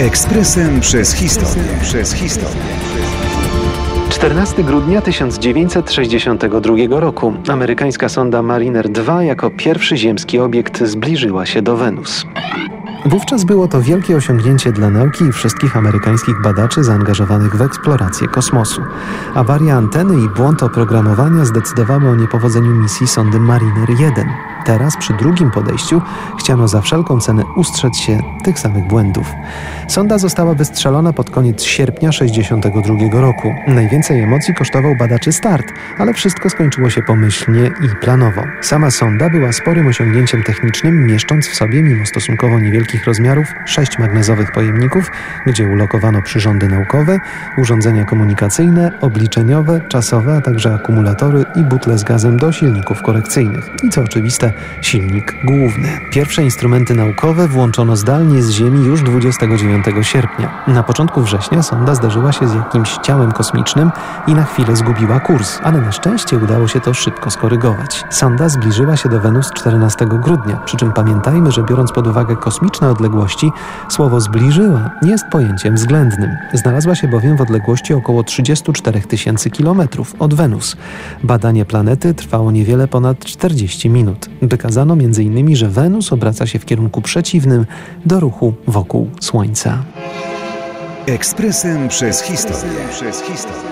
Ekspresem przez historię. Przez historię. 14 grudnia 1962 roku amerykańska sonda Mariner 2 jako pierwszy ziemski obiekt zbliżyła się do Wenus. Wówczas było to wielkie osiągnięcie dla nauki i wszystkich amerykańskich badaczy zaangażowanych w eksplorację kosmosu. Awaria anteny i błąd oprogramowania zdecydowały o niepowodzeniu misji sondy Mariner 1. Teraz, przy drugim podejściu, chciano za wszelką cenę ustrzec się tych samych błędów. Sonda została wystrzelona pod koniec sierpnia 1962 roku. Najwięcej emocji kosztował badaczy start, ale wszystko skończyło się pomyślnie i planowo. Sama sonda była sporym osiągnięciem technicznym, mieszcząc w sobie, mimo stosunkowo niewielkich rozmiarów, sześć magnezowych pojemników, gdzie ulokowano przyrządy naukowe, urządzenia komunikacyjne, obliczeniowe, czasowe, a także akumulatory i butle z gazem do silników korekcyjnych. I co oczywiste, silnik główny. Pierwsze instrumenty naukowe włączono zdalnie z Ziemi już 29 sierpnia. Na początku września sonda zderzyła się z jakimś ciałem kosmicznym i na chwilę zgubiła kurs, ale na szczęście udało się to szybko skorygować. Sonda zbliżyła się do Wenus 14 grudnia, przy czym pamiętajmy, że biorąc pod uwagę kosmiczne odległości, słowo zbliżyła nie jest pojęciem względnym. Znalazła się bowiem w odległości około 34 tysięcy kilometrów od Wenus. Badanie planety trwało niewiele ponad 40 minut. Wykazano m.in., że Wenus obraca się w kierunku przeciwnym do ruchu wokół Słońca. Ekspresem przez historię. Przez historię.